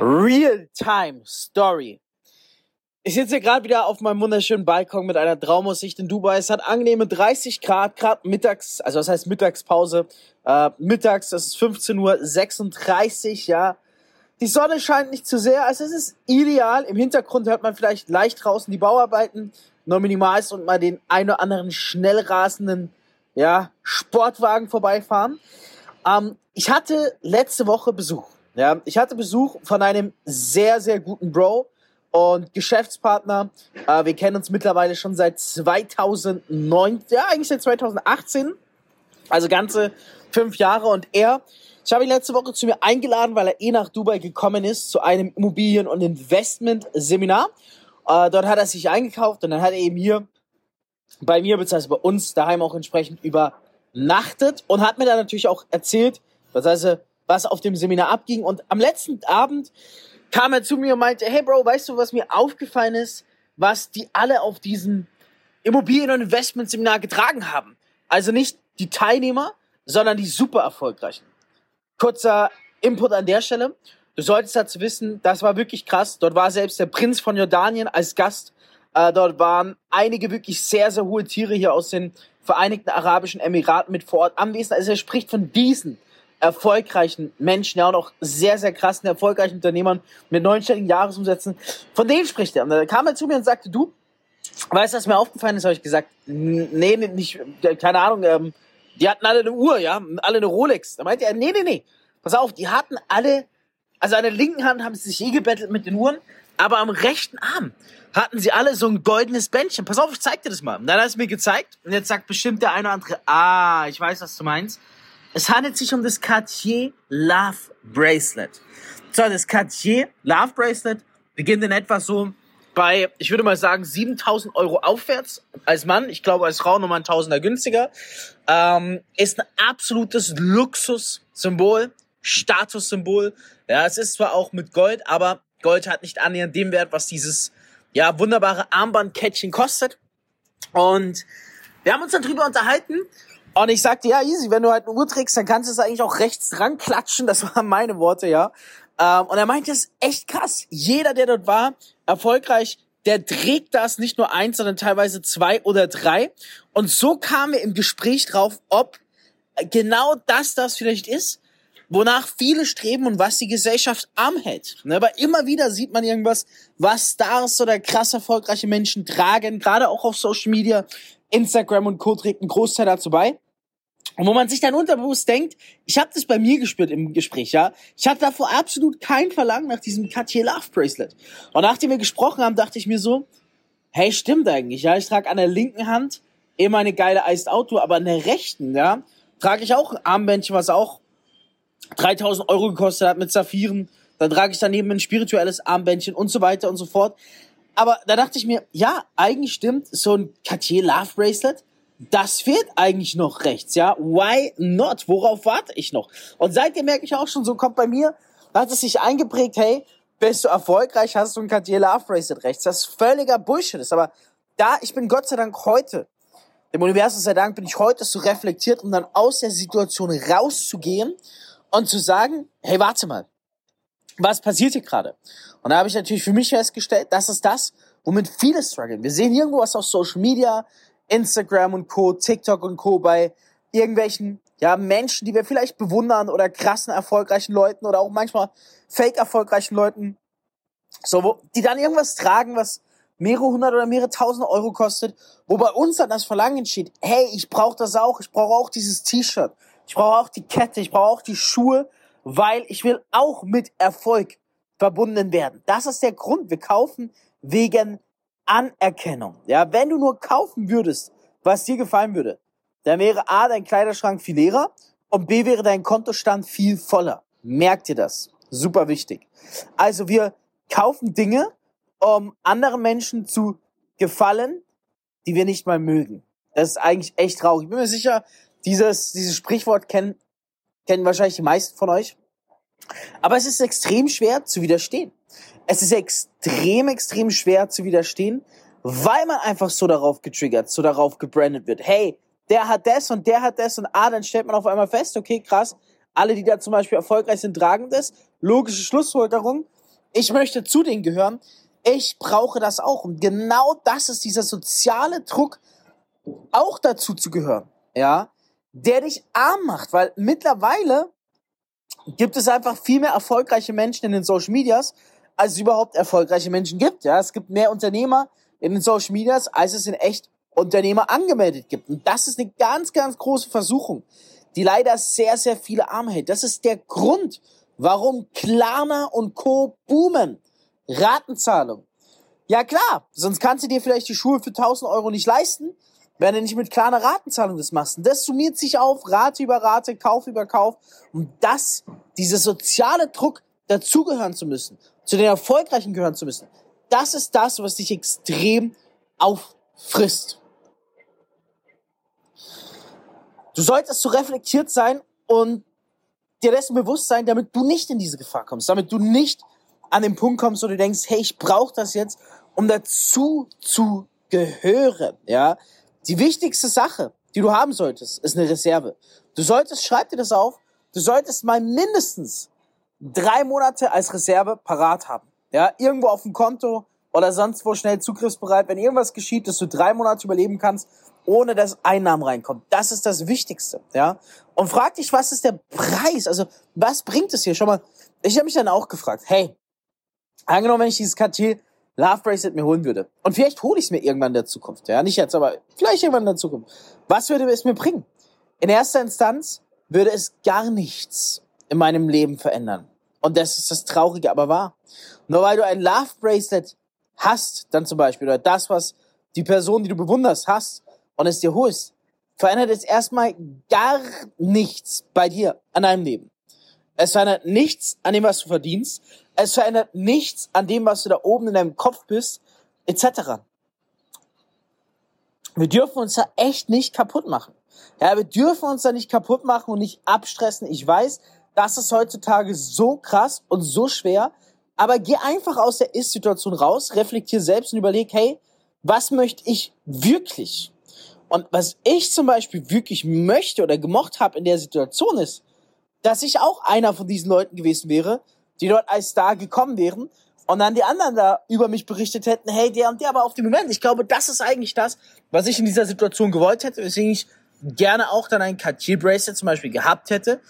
Real-Time Story. Ich sitze hier gerade wieder auf meinem wunderschönen Balkon mit einer Traumaussicht in Dubai. Es hat angenehme 30 Grad, gerade mittags, also das heißt Mittagspause. Äh, mittags, das ist 15.36 Uhr, ja. Die Sonne scheint nicht zu sehr, also es ist ideal. Im Hintergrund hört man vielleicht leicht draußen die Bauarbeiten, nur minimal und mal den ein oder anderen schnell rasenden, ja, Sportwagen vorbeifahren. Ähm, ich hatte letzte Woche Besuch. Ja, ich hatte Besuch von einem sehr, sehr guten Bro und Geschäftspartner. Äh, wir kennen uns mittlerweile schon seit 2009, ja, eigentlich seit 2018. Also ganze fünf Jahre und er, ich habe ihn letzte Woche zu mir eingeladen, weil er eh nach Dubai gekommen ist zu einem Immobilien- und Investment-Seminar. Äh, dort hat er sich eingekauft und dann hat er eben hier bei mir, beziehungsweise bei uns daheim auch entsprechend übernachtet und hat mir dann natürlich auch erzählt, was heißt, was auf dem Seminar abging. Und am letzten Abend kam er zu mir und meinte, hey Bro, weißt du, was mir aufgefallen ist, was die alle auf diesem Immobilien- und Investmentseminar getragen haben? Also nicht die Teilnehmer, sondern die super erfolgreichen. Kurzer Input an der Stelle. Du solltest dazu wissen, das war wirklich krass. Dort war selbst der Prinz von Jordanien als Gast. Äh, dort waren einige wirklich sehr, sehr hohe Tiere hier aus den Vereinigten Arabischen Emiraten mit vor Ort anwesend. Also er spricht von diesen erfolgreichen Menschen, ja, und auch sehr, sehr krassen, erfolgreichen Unternehmern mit neunstelligen Jahresumsätzen. Von denen spricht er. Und da kam er zu mir und sagte, du, weißt du, was mir aufgefallen ist? Habe ich gesagt, nee, nicht, keine Ahnung, ähm, die hatten alle eine Uhr, ja, alle eine Rolex. Da meinte er, nee, nee, nee, pass auf, die hatten alle, also an der linken Hand haben sie sich eh gebettelt mit den Uhren, aber am rechten Arm hatten sie alle so ein goldenes Bändchen. Pass auf, ich zeig dir das mal. Und dann hat er es mir gezeigt und jetzt sagt bestimmt der eine oder andere, ah, ich weiß, was du meinst. Es handelt sich um das Cartier Love Bracelet. So, das Cartier Love Bracelet beginnt in etwa so bei, ich würde mal sagen, 7000 Euro aufwärts als Mann. Ich glaube, als Frau nochmal ein Tausender günstiger. Ähm, ist ein absolutes Luxussymbol, Statussymbol. Ja, es ist zwar auch mit Gold, aber Gold hat nicht annähernd den Wert, was dieses, ja, wunderbare Armbandkettchen kostet. Und wir haben uns dann drüber unterhalten und ich sagte, ja, easy, wenn du halt eine Uhr trägst, dann kannst du es eigentlich auch rechts dran klatschen. Das waren meine Worte, ja. Ähm, und er meinte, das ist echt krass. Jeder, der dort war, erfolgreich, der trägt das nicht nur eins, sondern teilweise zwei oder drei. Und so kamen wir im Gespräch drauf, ob genau das das vielleicht ist, wonach viele streben und was die Gesellschaft arm hält. Ne, aber immer wieder sieht man irgendwas, was Stars oder krass erfolgreiche Menschen tragen, gerade auch auf Social Media, Instagram und Co. trägt einen Großteil dazu bei. Und wo man sich dann unterbewusst denkt, ich habe das bei mir gespürt im Gespräch, ja. Ich hatte davor absolut kein Verlangen nach diesem Cartier Love Bracelet. Und nachdem wir gesprochen haben, dachte ich mir so, hey, stimmt eigentlich, ja. Ich trage an der linken Hand immer eine geile Iced Auto, aber an der rechten, ja, trage ich auch ein Armbändchen, was auch 3000 Euro gekostet hat mit Saphiren. Dann trage ich daneben ein spirituelles Armbändchen und so weiter und so fort. Aber da dachte ich mir, ja, eigentlich stimmt, so ein Cartier Love Bracelet, das fehlt eigentlich noch rechts, ja. Why not? Worauf warte ich noch? Und seitdem merke ich auch schon, so kommt bei mir, hat es sich eingeprägt, hey, bist du erfolgreich, hast du ein Cartier Love Bracelet rechts. Das ist völliger Bullshit. Aber da, ich bin Gott sei Dank heute, dem Universum sei Dank, bin ich heute so reflektiert, um dann aus der Situation rauszugehen und zu sagen, hey, warte mal, was passiert hier gerade? Und da habe ich natürlich für mich festgestellt, das ist das, womit viele strugglen. Wir sehen irgendwo was auf Social Media, Instagram und Co., TikTok und Co. bei irgendwelchen ja, Menschen, die wir vielleicht bewundern oder krassen, erfolgreichen Leuten oder auch manchmal fake erfolgreichen Leuten, so, wo, die dann irgendwas tragen, was mehrere hundert oder mehrere tausend Euro kostet, wo bei uns dann das Verlangen steht, hey, ich brauche das auch, ich brauche auch dieses T-Shirt, ich brauche auch die Kette, ich brauche auch die Schuhe, weil ich will auch mit Erfolg verbunden werden. Das ist der Grund. Wir kaufen wegen Anerkennung. Ja, wenn du nur kaufen würdest, was dir gefallen würde, dann wäre A, dein Kleiderschrank viel leerer und B, wäre dein Kontostand viel voller. Merkt dir das. Super wichtig. Also wir kaufen Dinge, um anderen Menschen zu gefallen, die wir nicht mal mögen. Das ist eigentlich echt traurig. Ich bin mir sicher, dieses, dieses Sprichwort kennen, kennen wahrscheinlich die meisten von euch. Aber es ist extrem schwer zu widerstehen. Es ist extrem, extrem schwer zu widerstehen, weil man einfach so darauf getriggert, so darauf gebrandet wird. Hey, der hat das und der hat das und ah, dann stellt man auf einmal fest, okay, krass, alle, die da zum Beispiel erfolgreich sind, tragen das. Logische Schlussfolgerung. Ich möchte zu denen gehören. Ich brauche das auch. Und genau das ist dieser soziale Druck, auch dazu zu gehören. Ja, der dich arm macht, weil mittlerweile gibt es einfach viel mehr erfolgreiche Menschen in den Social Medias, als es überhaupt erfolgreiche Menschen gibt. Ja, es gibt mehr Unternehmer in den Social Medias, als es in echt Unternehmer angemeldet gibt. Und das ist eine ganz, ganz große Versuchung, die leider sehr, sehr viele arm hält. Das ist der Grund, warum Klarna und Co. boomen. Ratenzahlung. Ja klar, sonst kannst du dir vielleicht die Schuhe für 1000 Euro nicht leisten, wenn du nicht mit kleiner Ratenzahlung das machst. Und das summiert sich auf, Rate über Rate, Kauf über Kauf. Und das, dieser soziale Druck, dazugehören zu müssen, zu den Erfolgreichen gehören zu müssen, das ist das, was dich extrem auffrisst. Du solltest so reflektiert sein und dir dessen bewusst sein, damit du nicht in diese Gefahr kommst, damit du nicht an den Punkt kommst, wo du denkst, hey, ich brauche das jetzt, um dazu zu gehören, ja. Die wichtigste Sache, die du haben solltest, ist eine Reserve. Du solltest, schreib dir das auf, du solltest mal mindestens drei Monate als Reserve parat haben. Ja, irgendwo auf dem Konto oder sonst wo schnell zugriffsbereit. Wenn irgendwas geschieht, dass du drei Monate überleben kannst, ohne dass Einnahmen reinkommen. Das ist das Wichtigste, ja. Und frag dich, was ist der Preis? Also, was bringt es hier? Schau mal, ich habe mich dann auch gefragt, hey, angenommen, wenn ich dieses Cartier Love Bracelet mir holen würde. Und vielleicht hole ich es mir irgendwann in der Zukunft. Ja, nicht jetzt, aber vielleicht irgendwann in der Zukunft. Was würde es mir bringen? In erster Instanz würde es gar nichts in meinem Leben verändern. Und das ist das Traurige, aber wahr. Nur weil du ein Love Bracelet hast, dann zum Beispiel, oder das, was die Person, die du bewunderst, hast und es dir holst, verändert es erstmal gar nichts bei dir an deinem Leben. Es verändert nichts an dem, was du verdienst. Es verändert nichts an dem, was du da oben in deinem Kopf bist, etc. Wir dürfen uns da echt nicht kaputt machen. Ja, wir dürfen uns da nicht kaputt machen und nicht abstressen. Ich weiß, das ist heutzutage so krass und so schwer. Aber geh einfach aus der Ist-Situation raus, reflektier selbst und überleg, hey, was möchte ich wirklich? Und was ich zum Beispiel wirklich möchte oder gemocht habe in der Situation ist, dass ich auch einer von diesen Leuten gewesen wäre, die dort als Star gekommen wären und dann die anderen da über mich berichtet hätten, hey, der und der aber auf dem Moment. Ich glaube, das ist eigentlich das, was ich in dieser Situation gewollt hätte, weswegen ich gerne auch dann ein Cartier Bracelet zum Beispiel gehabt hätte,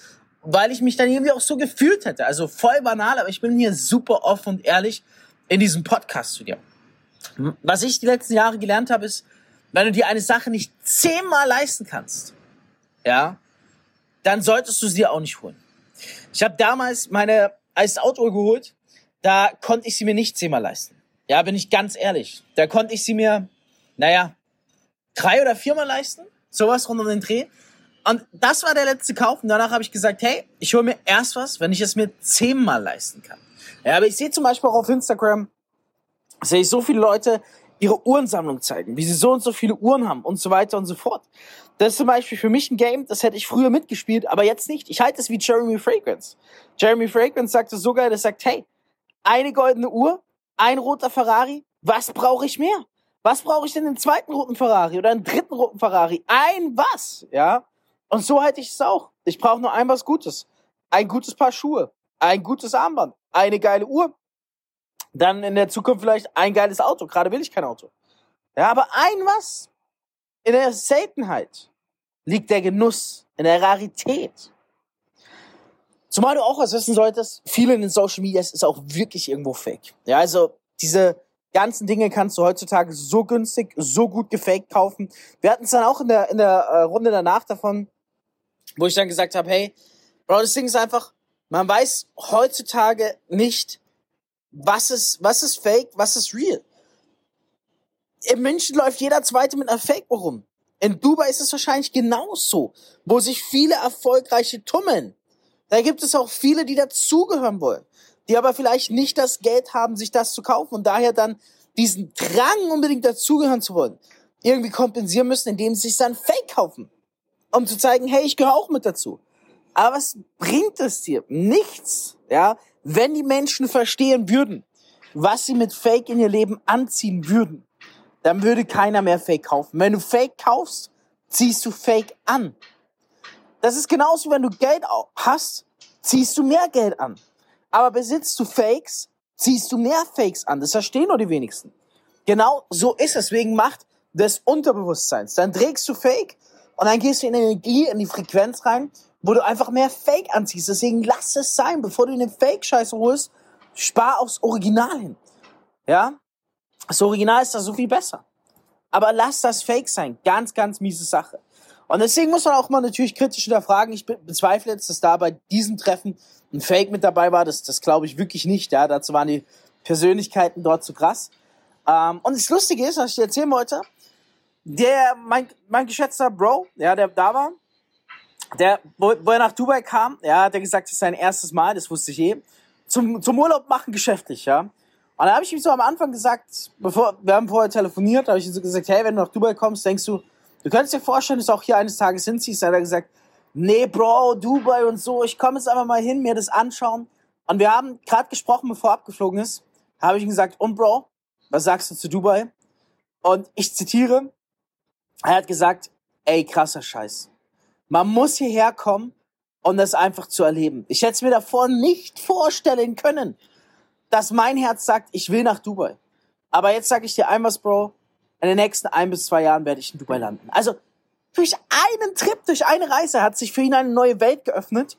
weil ich mich dann irgendwie auch so gefühlt hätte. Also voll banal, aber ich bin hier super offen und ehrlich in diesem Podcast zu dir. Was ich die letzten Jahre gelernt habe, ist, wenn du dir eine Sache nicht zehnmal leisten kannst, ja, dann solltest du sie auch nicht holen. Ich habe damals meine als Auto geholt, da konnte ich sie mir nicht zehnmal leisten. Ja, bin ich ganz ehrlich. Da konnte ich sie mir, naja, drei oder viermal leisten. Sowas rund um den Dreh. Und das war der letzte Kauf. Und danach habe ich gesagt, hey, ich hole mir erst was, wenn ich es mir zehnmal leisten kann. Ja, aber ich sehe zum Beispiel auch auf Instagram, sehe ich so viele Leute ihre Uhrensammlung zeigen, wie sie so und so viele Uhren haben und so weiter und so fort. Das ist zum Beispiel für mich ein Game, das hätte ich früher mitgespielt, aber jetzt nicht. Ich halte es wie Jeremy Fragrance. Jeremy Fragrance sagt es so geil, er sagt, hey, eine goldene Uhr, ein roter Ferrari, was brauche ich mehr? Was brauche ich denn den zweiten roten Ferrari oder einen dritten roten Ferrari? Ein was, ja? Und so halte ich es auch. Ich brauche nur ein was Gutes. Ein gutes Paar Schuhe, ein gutes Armband, eine geile Uhr. Dann in der Zukunft vielleicht ein geiles Auto. Gerade will ich kein Auto. Ja, aber ein was? In der Seltenheit liegt der Genuss, in der Rarität. Zumal du auch was wissen solltest, viele in den Social Medias ist auch wirklich irgendwo fake. Ja, also diese ganzen Dinge kannst du heutzutage so günstig, so gut gefaked kaufen. Wir hatten es dann auch in der, in der äh, Runde danach davon, wo ich dann gesagt habe, hey, Bro, das Ding ist einfach, man weiß heutzutage nicht, was ist, was ist fake, was ist real in München läuft jeder Zweite mit einer Fake rum. In Dubai ist es wahrscheinlich genauso, wo sich viele erfolgreiche tummeln. Da gibt es auch viele, die dazugehören wollen, die aber vielleicht nicht das Geld haben, sich das zu kaufen und daher dann diesen Drang unbedingt dazugehören zu wollen, irgendwie kompensieren müssen, indem sie sich dann Fake kaufen, um zu zeigen, hey, ich gehöre auch mit dazu. Aber was bringt es dir? Nichts, ja, wenn die Menschen verstehen würden, was sie mit Fake in ihr Leben anziehen würden dann würde keiner mehr Fake kaufen. Wenn du Fake kaufst, ziehst du Fake an. Das ist genauso, wenn du Geld hast, ziehst du mehr Geld an. Aber besitzt du Fakes, ziehst du mehr Fakes an. Das verstehen nur die wenigsten. Genau so ist es wegen Macht des Unterbewusstseins. Dann trägst du Fake und dann gehst du in die Energie, in die Frequenz rein, wo du einfach mehr Fake anziehst. Deswegen lass es sein, bevor du in den Fake-Scheiß holst, spar aufs Original hin. Ja? Das Original ist da so viel besser. Aber lass das Fake sein. Ganz, ganz miese Sache. Und deswegen muss man auch mal natürlich kritisch hinterfragen. Ich bezweifle jetzt, dass da bei diesem Treffen ein Fake mit dabei war. Das, das glaube ich wirklich nicht. Ja, dazu waren die Persönlichkeiten dort zu krass. Ähm, und das Lustige ist, was ich dir erzählen wollte, der, mein, mein geschätzter Bro, ja, der da war, der, wo, wo er nach Dubai kam, ja, hat er gesagt, das ist sein erstes Mal, das wusste ich eh, zum, zum Urlaub machen geschäftlich, ja. Und da habe ich ihm so am Anfang gesagt, bevor, wir haben vorher telefoniert, habe ich ihm so gesagt, hey, wenn du nach Dubai kommst, denkst du, du könntest dir vorstellen, dass du auch hier eines Tages hinziehst. Da hat er gesagt, nee, Bro, Dubai und so, ich komme jetzt einfach mal hin, mir das anschauen. Und wir haben gerade gesprochen, bevor er abgeflogen ist, habe ich ihm gesagt, und Bro, was sagst du zu Dubai? Und ich zitiere, er hat gesagt, ey, krasser Scheiß. Man muss hierher kommen, um das einfach zu erleben. Ich hätte es mir davor nicht vorstellen können, dass mein Herz sagt, ich will nach Dubai. Aber jetzt sage ich dir einmal, Bro, in den nächsten ein bis zwei Jahren werde ich in Dubai landen. Also durch einen Trip, durch eine Reise hat sich für ihn eine neue Welt geöffnet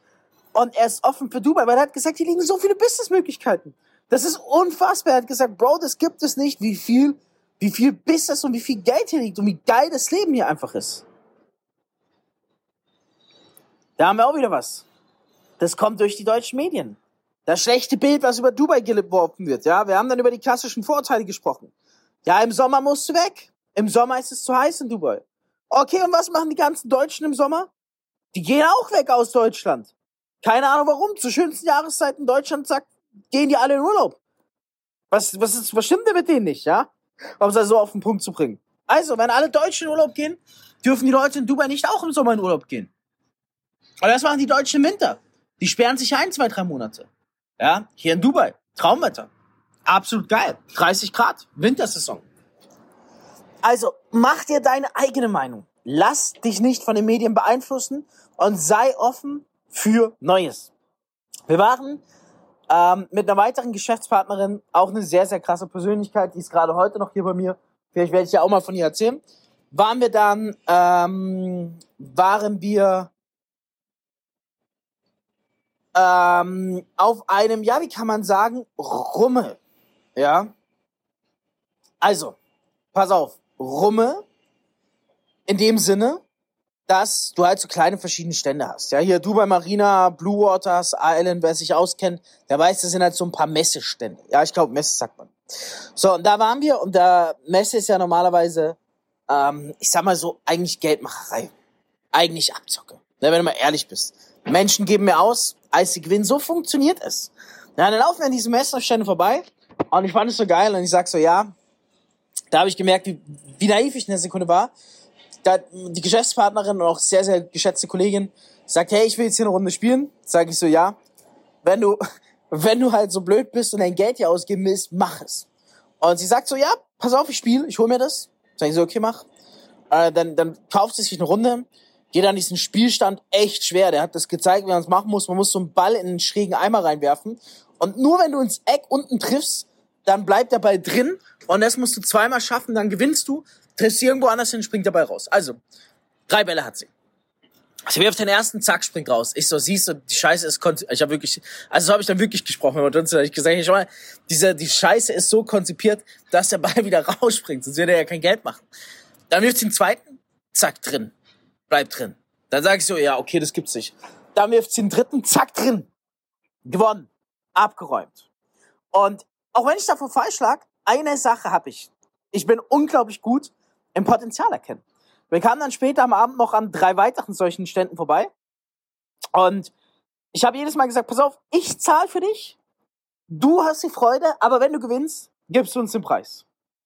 und er ist offen für Dubai, weil er hat gesagt, hier liegen so viele Businessmöglichkeiten. Das ist unfassbar. Er hat gesagt, Bro, das gibt es nicht, wie viel, wie viel Business und wie viel Geld hier liegt und wie geil das Leben hier einfach ist. Da haben wir auch wieder was. Das kommt durch die deutschen Medien. Das schlechte Bild, was über Dubai geworfen wird. Ja, wir haben dann über die klassischen Vorteile gesprochen. Ja, im Sommer musst du weg. Im Sommer ist es zu heiß in Dubai. Okay, und was machen die ganzen Deutschen im Sommer? Die gehen auch weg aus Deutschland. Keine Ahnung warum. Zur schönsten Jahreszeit in Deutschland sagt, gehen die alle in Urlaub. Was, was, ist, was stimmt denn mit denen nicht, ja? Um es also so auf den Punkt zu bringen. Also, wenn alle Deutschen in Urlaub gehen, dürfen die Leute in Dubai nicht auch im Sommer in Urlaub gehen. Aber das machen die Deutschen im Winter. Die sperren sich ein, zwei, drei Monate. Ja, hier in Dubai. Traumwetter. Absolut geil. 30 Grad. Wintersaison. Also, mach dir deine eigene Meinung. Lass dich nicht von den Medien beeinflussen und sei offen für Neues. Wir waren ähm, mit einer weiteren Geschäftspartnerin, auch eine sehr, sehr krasse Persönlichkeit, die ist gerade heute noch hier bei mir. Vielleicht werde ich ja auch mal von ihr erzählen. Waren wir dann, ähm, waren wir ähm, auf einem, ja, wie kann man sagen, Rummel. Ja. Also, pass auf, Rummel in dem Sinne, dass du halt so kleine verschiedene Stände hast. Ja, hier Dubai Marina, Blue Waters, Island, wer sich auskennt, der weiß, das sind halt so ein paar Messestände. Ja, ich glaube, Messe sagt man. So, und da waren wir und da Messe ist ja normalerweise, ähm, ich sag mal so, eigentlich Geldmacherei. Eigentlich Abzocke. Ne, wenn du mal ehrlich bist. Menschen geben mir aus, als sie gewinnen. So funktioniert es. Ja, dann laufen wir an diesen Messerstände vorbei und ich fand es so geil und ich sag so, ja, da habe ich gemerkt, wie, wie naiv ich in der Sekunde war. Da die Geschäftspartnerin und auch sehr, sehr geschätzte Kollegin sagt, hey, ich will jetzt hier eine Runde spielen. Sag ich so, ja. Wenn du, wenn du halt so blöd bist und dein Geld hier ausgeben willst, mach es. Und sie sagt so, ja, pass auf, ich spiele, ich hol mir das. Sag ich so, okay, mach. Äh, dann, dann kauft sie sich eine Runde geht an diesen Spielstand echt schwer. Der hat das gezeigt, wie man es machen muss. Man muss so einen Ball in einen schrägen Eimer reinwerfen. Und nur wenn du ins Eck unten triffst, dann bleibt der Ball drin. Und das musst du zweimal schaffen, dann gewinnst du. Triffst irgendwo anders hin, springt der Ball raus. Also, drei Bälle hat sie. Sie wirft den ersten, zack, springt raus. Ich so, siehst du, die Scheiße ist, ich habe wirklich, also so habe ich dann wirklich gesprochen mit uns, ich gesagt, ich mal, diese, die Scheiße ist so konzipiert, dass der Ball wieder rausspringt, sonst wird er ja kein Geld machen. Dann wirft sie den zweiten, zack, drin bleib drin. Dann sag ich so, ja, okay, das gibt's nicht. Dann wirft sie den dritten, zack, drin. Gewonnen. Abgeräumt. Und auch wenn ich davor falsch lag, eine Sache habe ich. Ich bin unglaublich gut im Potenzial erkennen. Wir kamen dann später am Abend noch an drei weiteren solchen Ständen vorbei. Und ich habe jedes Mal gesagt, pass auf, ich zahle für dich. Du hast die Freude, aber wenn du gewinnst, gibst du uns den Preis.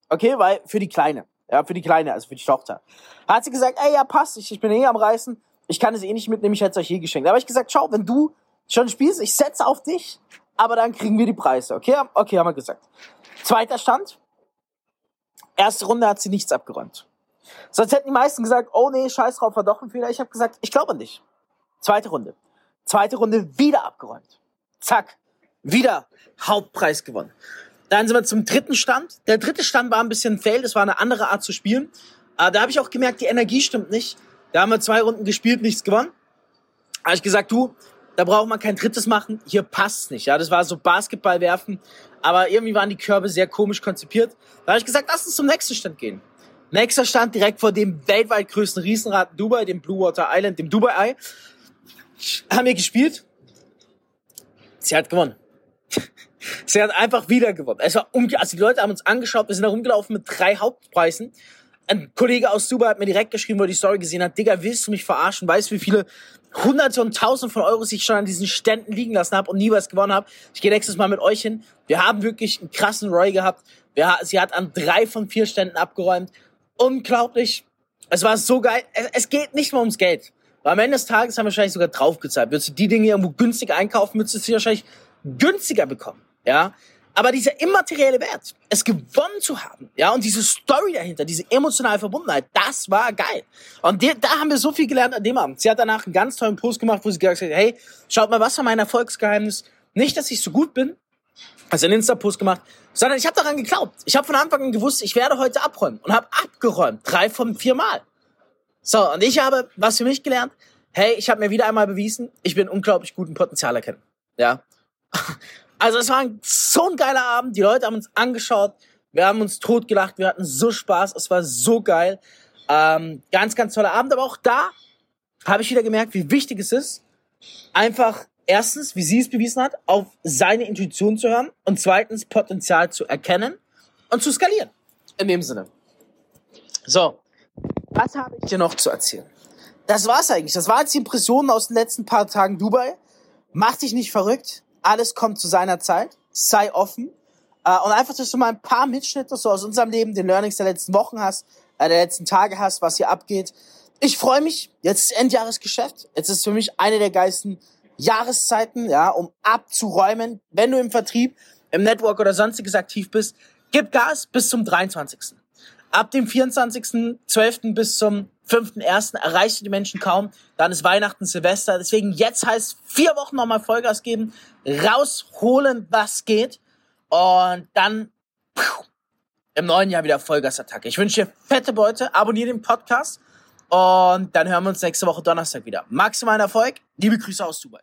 Okay, weil für die Kleine. Ja, für die Kleine, also für die Tochter. Hat sie gesagt, ey, ja, passt, ich, ich bin eh am Reißen, ich kann es eh nicht mitnehmen, ich hätte es euch eh geschenkt. Da habe ich gesagt, schau, wenn du schon spielst, ich setze auf dich, aber dann kriegen wir die Preise, okay? Okay, haben wir gesagt. Zweiter Stand. Erste Runde hat sie nichts abgeräumt. Sonst hätten die meisten gesagt, oh nee, scheiß drauf, war doch ein Fehler. Ich habe gesagt, ich glaube an dich. Zweite Runde. Zweite Runde wieder abgeräumt. Zack. Wieder Hauptpreis gewonnen. Dann sind wir zum dritten Stand. Der dritte Stand war ein bisschen fail, das war eine andere Art zu spielen. Aber da habe ich auch gemerkt, die Energie stimmt nicht. Da haben wir zwei Runden gespielt, nichts gewonnen. Da habe ich gesagt, du, da braucht man kein drittes machen, hier passt's nicht. Ja, das war so Basketball werfen, aber irgendwie waren die Körbe sehr komisch konzipiert. Da habe ich gesagt, lass uns zum nächsten Stand gehen. Nächster Stand direkt vor dem weltweit größten Riesenrad Dubai, dem Blue Water Island, dem Dubai Eye. Haben wir gespielt. Sie hat gewonnen. Sie hat einfach wieder gewonnen. Es war also die Leute haben uns angeschaut, wir sind da rumgelaufen mit drei Hauptpreisen. Ein Kollege aus Dubai hat mir direkt geschrieben, er die Story gesehen hat, Digga, willst du mich verarschen? Weißt du, wie viele Hunderte und Tausende von Euros ich schon an diesen Ständen liegen lassen habe und nie was gewonnen habe? Ich gehe nächstes Mal mit euch hin. Wir haben wirklich einen krassen Roy gehabt. Wir, sie hat an drei von vier Ständen abgeräumt. Unglaublich. Es war so geil. Es, es geht nicht mehr ums Geld. Weil am Ende des Tages haben wir wahrscheinlich sogar draufgezahlt. Würdest du die Dinge irgendwo günstig einkaufen, würdest du sie wahrscheinlich günstiger bekommen. Ja, aber dieser immaterielle Wert, es gewonnen zu haben, ja, und diese Story dahinter, diese emotionale Verbundenheit, das war geil. Und de, da haben wir so viel gelernt an dem Abend. Sie hat danach einen ganz tollen Post gemacht, wo sie gesagt hat, hey, schaut mal, was war mein Erfolgsgeheimnis? Nicht, dass ich so gut bin, also einen Insta-Post gemacht, sondern ich habe daran geglaubt. Ich habe von Anfang an gewusst, ich werde heute abräumen und habe abgeräumt, drei von vier Mal. So, und ich habe was für mich gelernt. Hey, ich habe mir wieder einmal bewiesen, ich bin unglaublich guten Potenzial erkennen. Ja, also es war so ein geiler Abend. Die Leute haben uns angeschaut. Wir haben uns totgelacht. Wir hatten so Spaß. Es war so geil. Ähm, ganz, ganz toller Abend. Aber auch da habe ich wieder gemerkt, wie wichtig es ist, einfach erstens, wie sie es bewiesen hat, auf seine Intuition zu hören und zweitens Potenzial zu erkennen und zu skalieren. In dem Sinne. So, was habe ich dir noch zu erzählen? Das war's eigentlich. Das war jetzt die Impressionen aus den letzten paar Tagen Dubai. Mach dich nicht verrückt alles kommt zu seiner Zeit, sei offen. Äh, und einfach, dass du mal ein paar Mitschnitte so aus unserem Leben, den Learnings der letzten Wochen hast, äh, der letzten Tage hast, was hier abgeht. Ich freue mich, jetzt ist Endjahresgeschäft, jetzt ist für mich eine der geilsten Jahreszeiten, ja, um abzuräumen, wenn du im Vertrieb, im Network oder sonstiges aktiv bist, gib Gas bis zum 23. Ab dem 24.12. bis zum 5.1. erreichst du die Menschen kaum. Dann ist Weihnachten, Silvester. Deswegen jetzt heißt vier Wochen nochmal Vollgas geben, rausholen, was geht. Und dann pfiuh, im neuen Jahr wieder Vollgasattacke. Ich wünsche dir fette Beute. Abonniere den Podcast. Und dann hören wir uns nächste Woche Donnerstag wieder. Maximalen Erfolg. Liebe Grüße aus Dubai.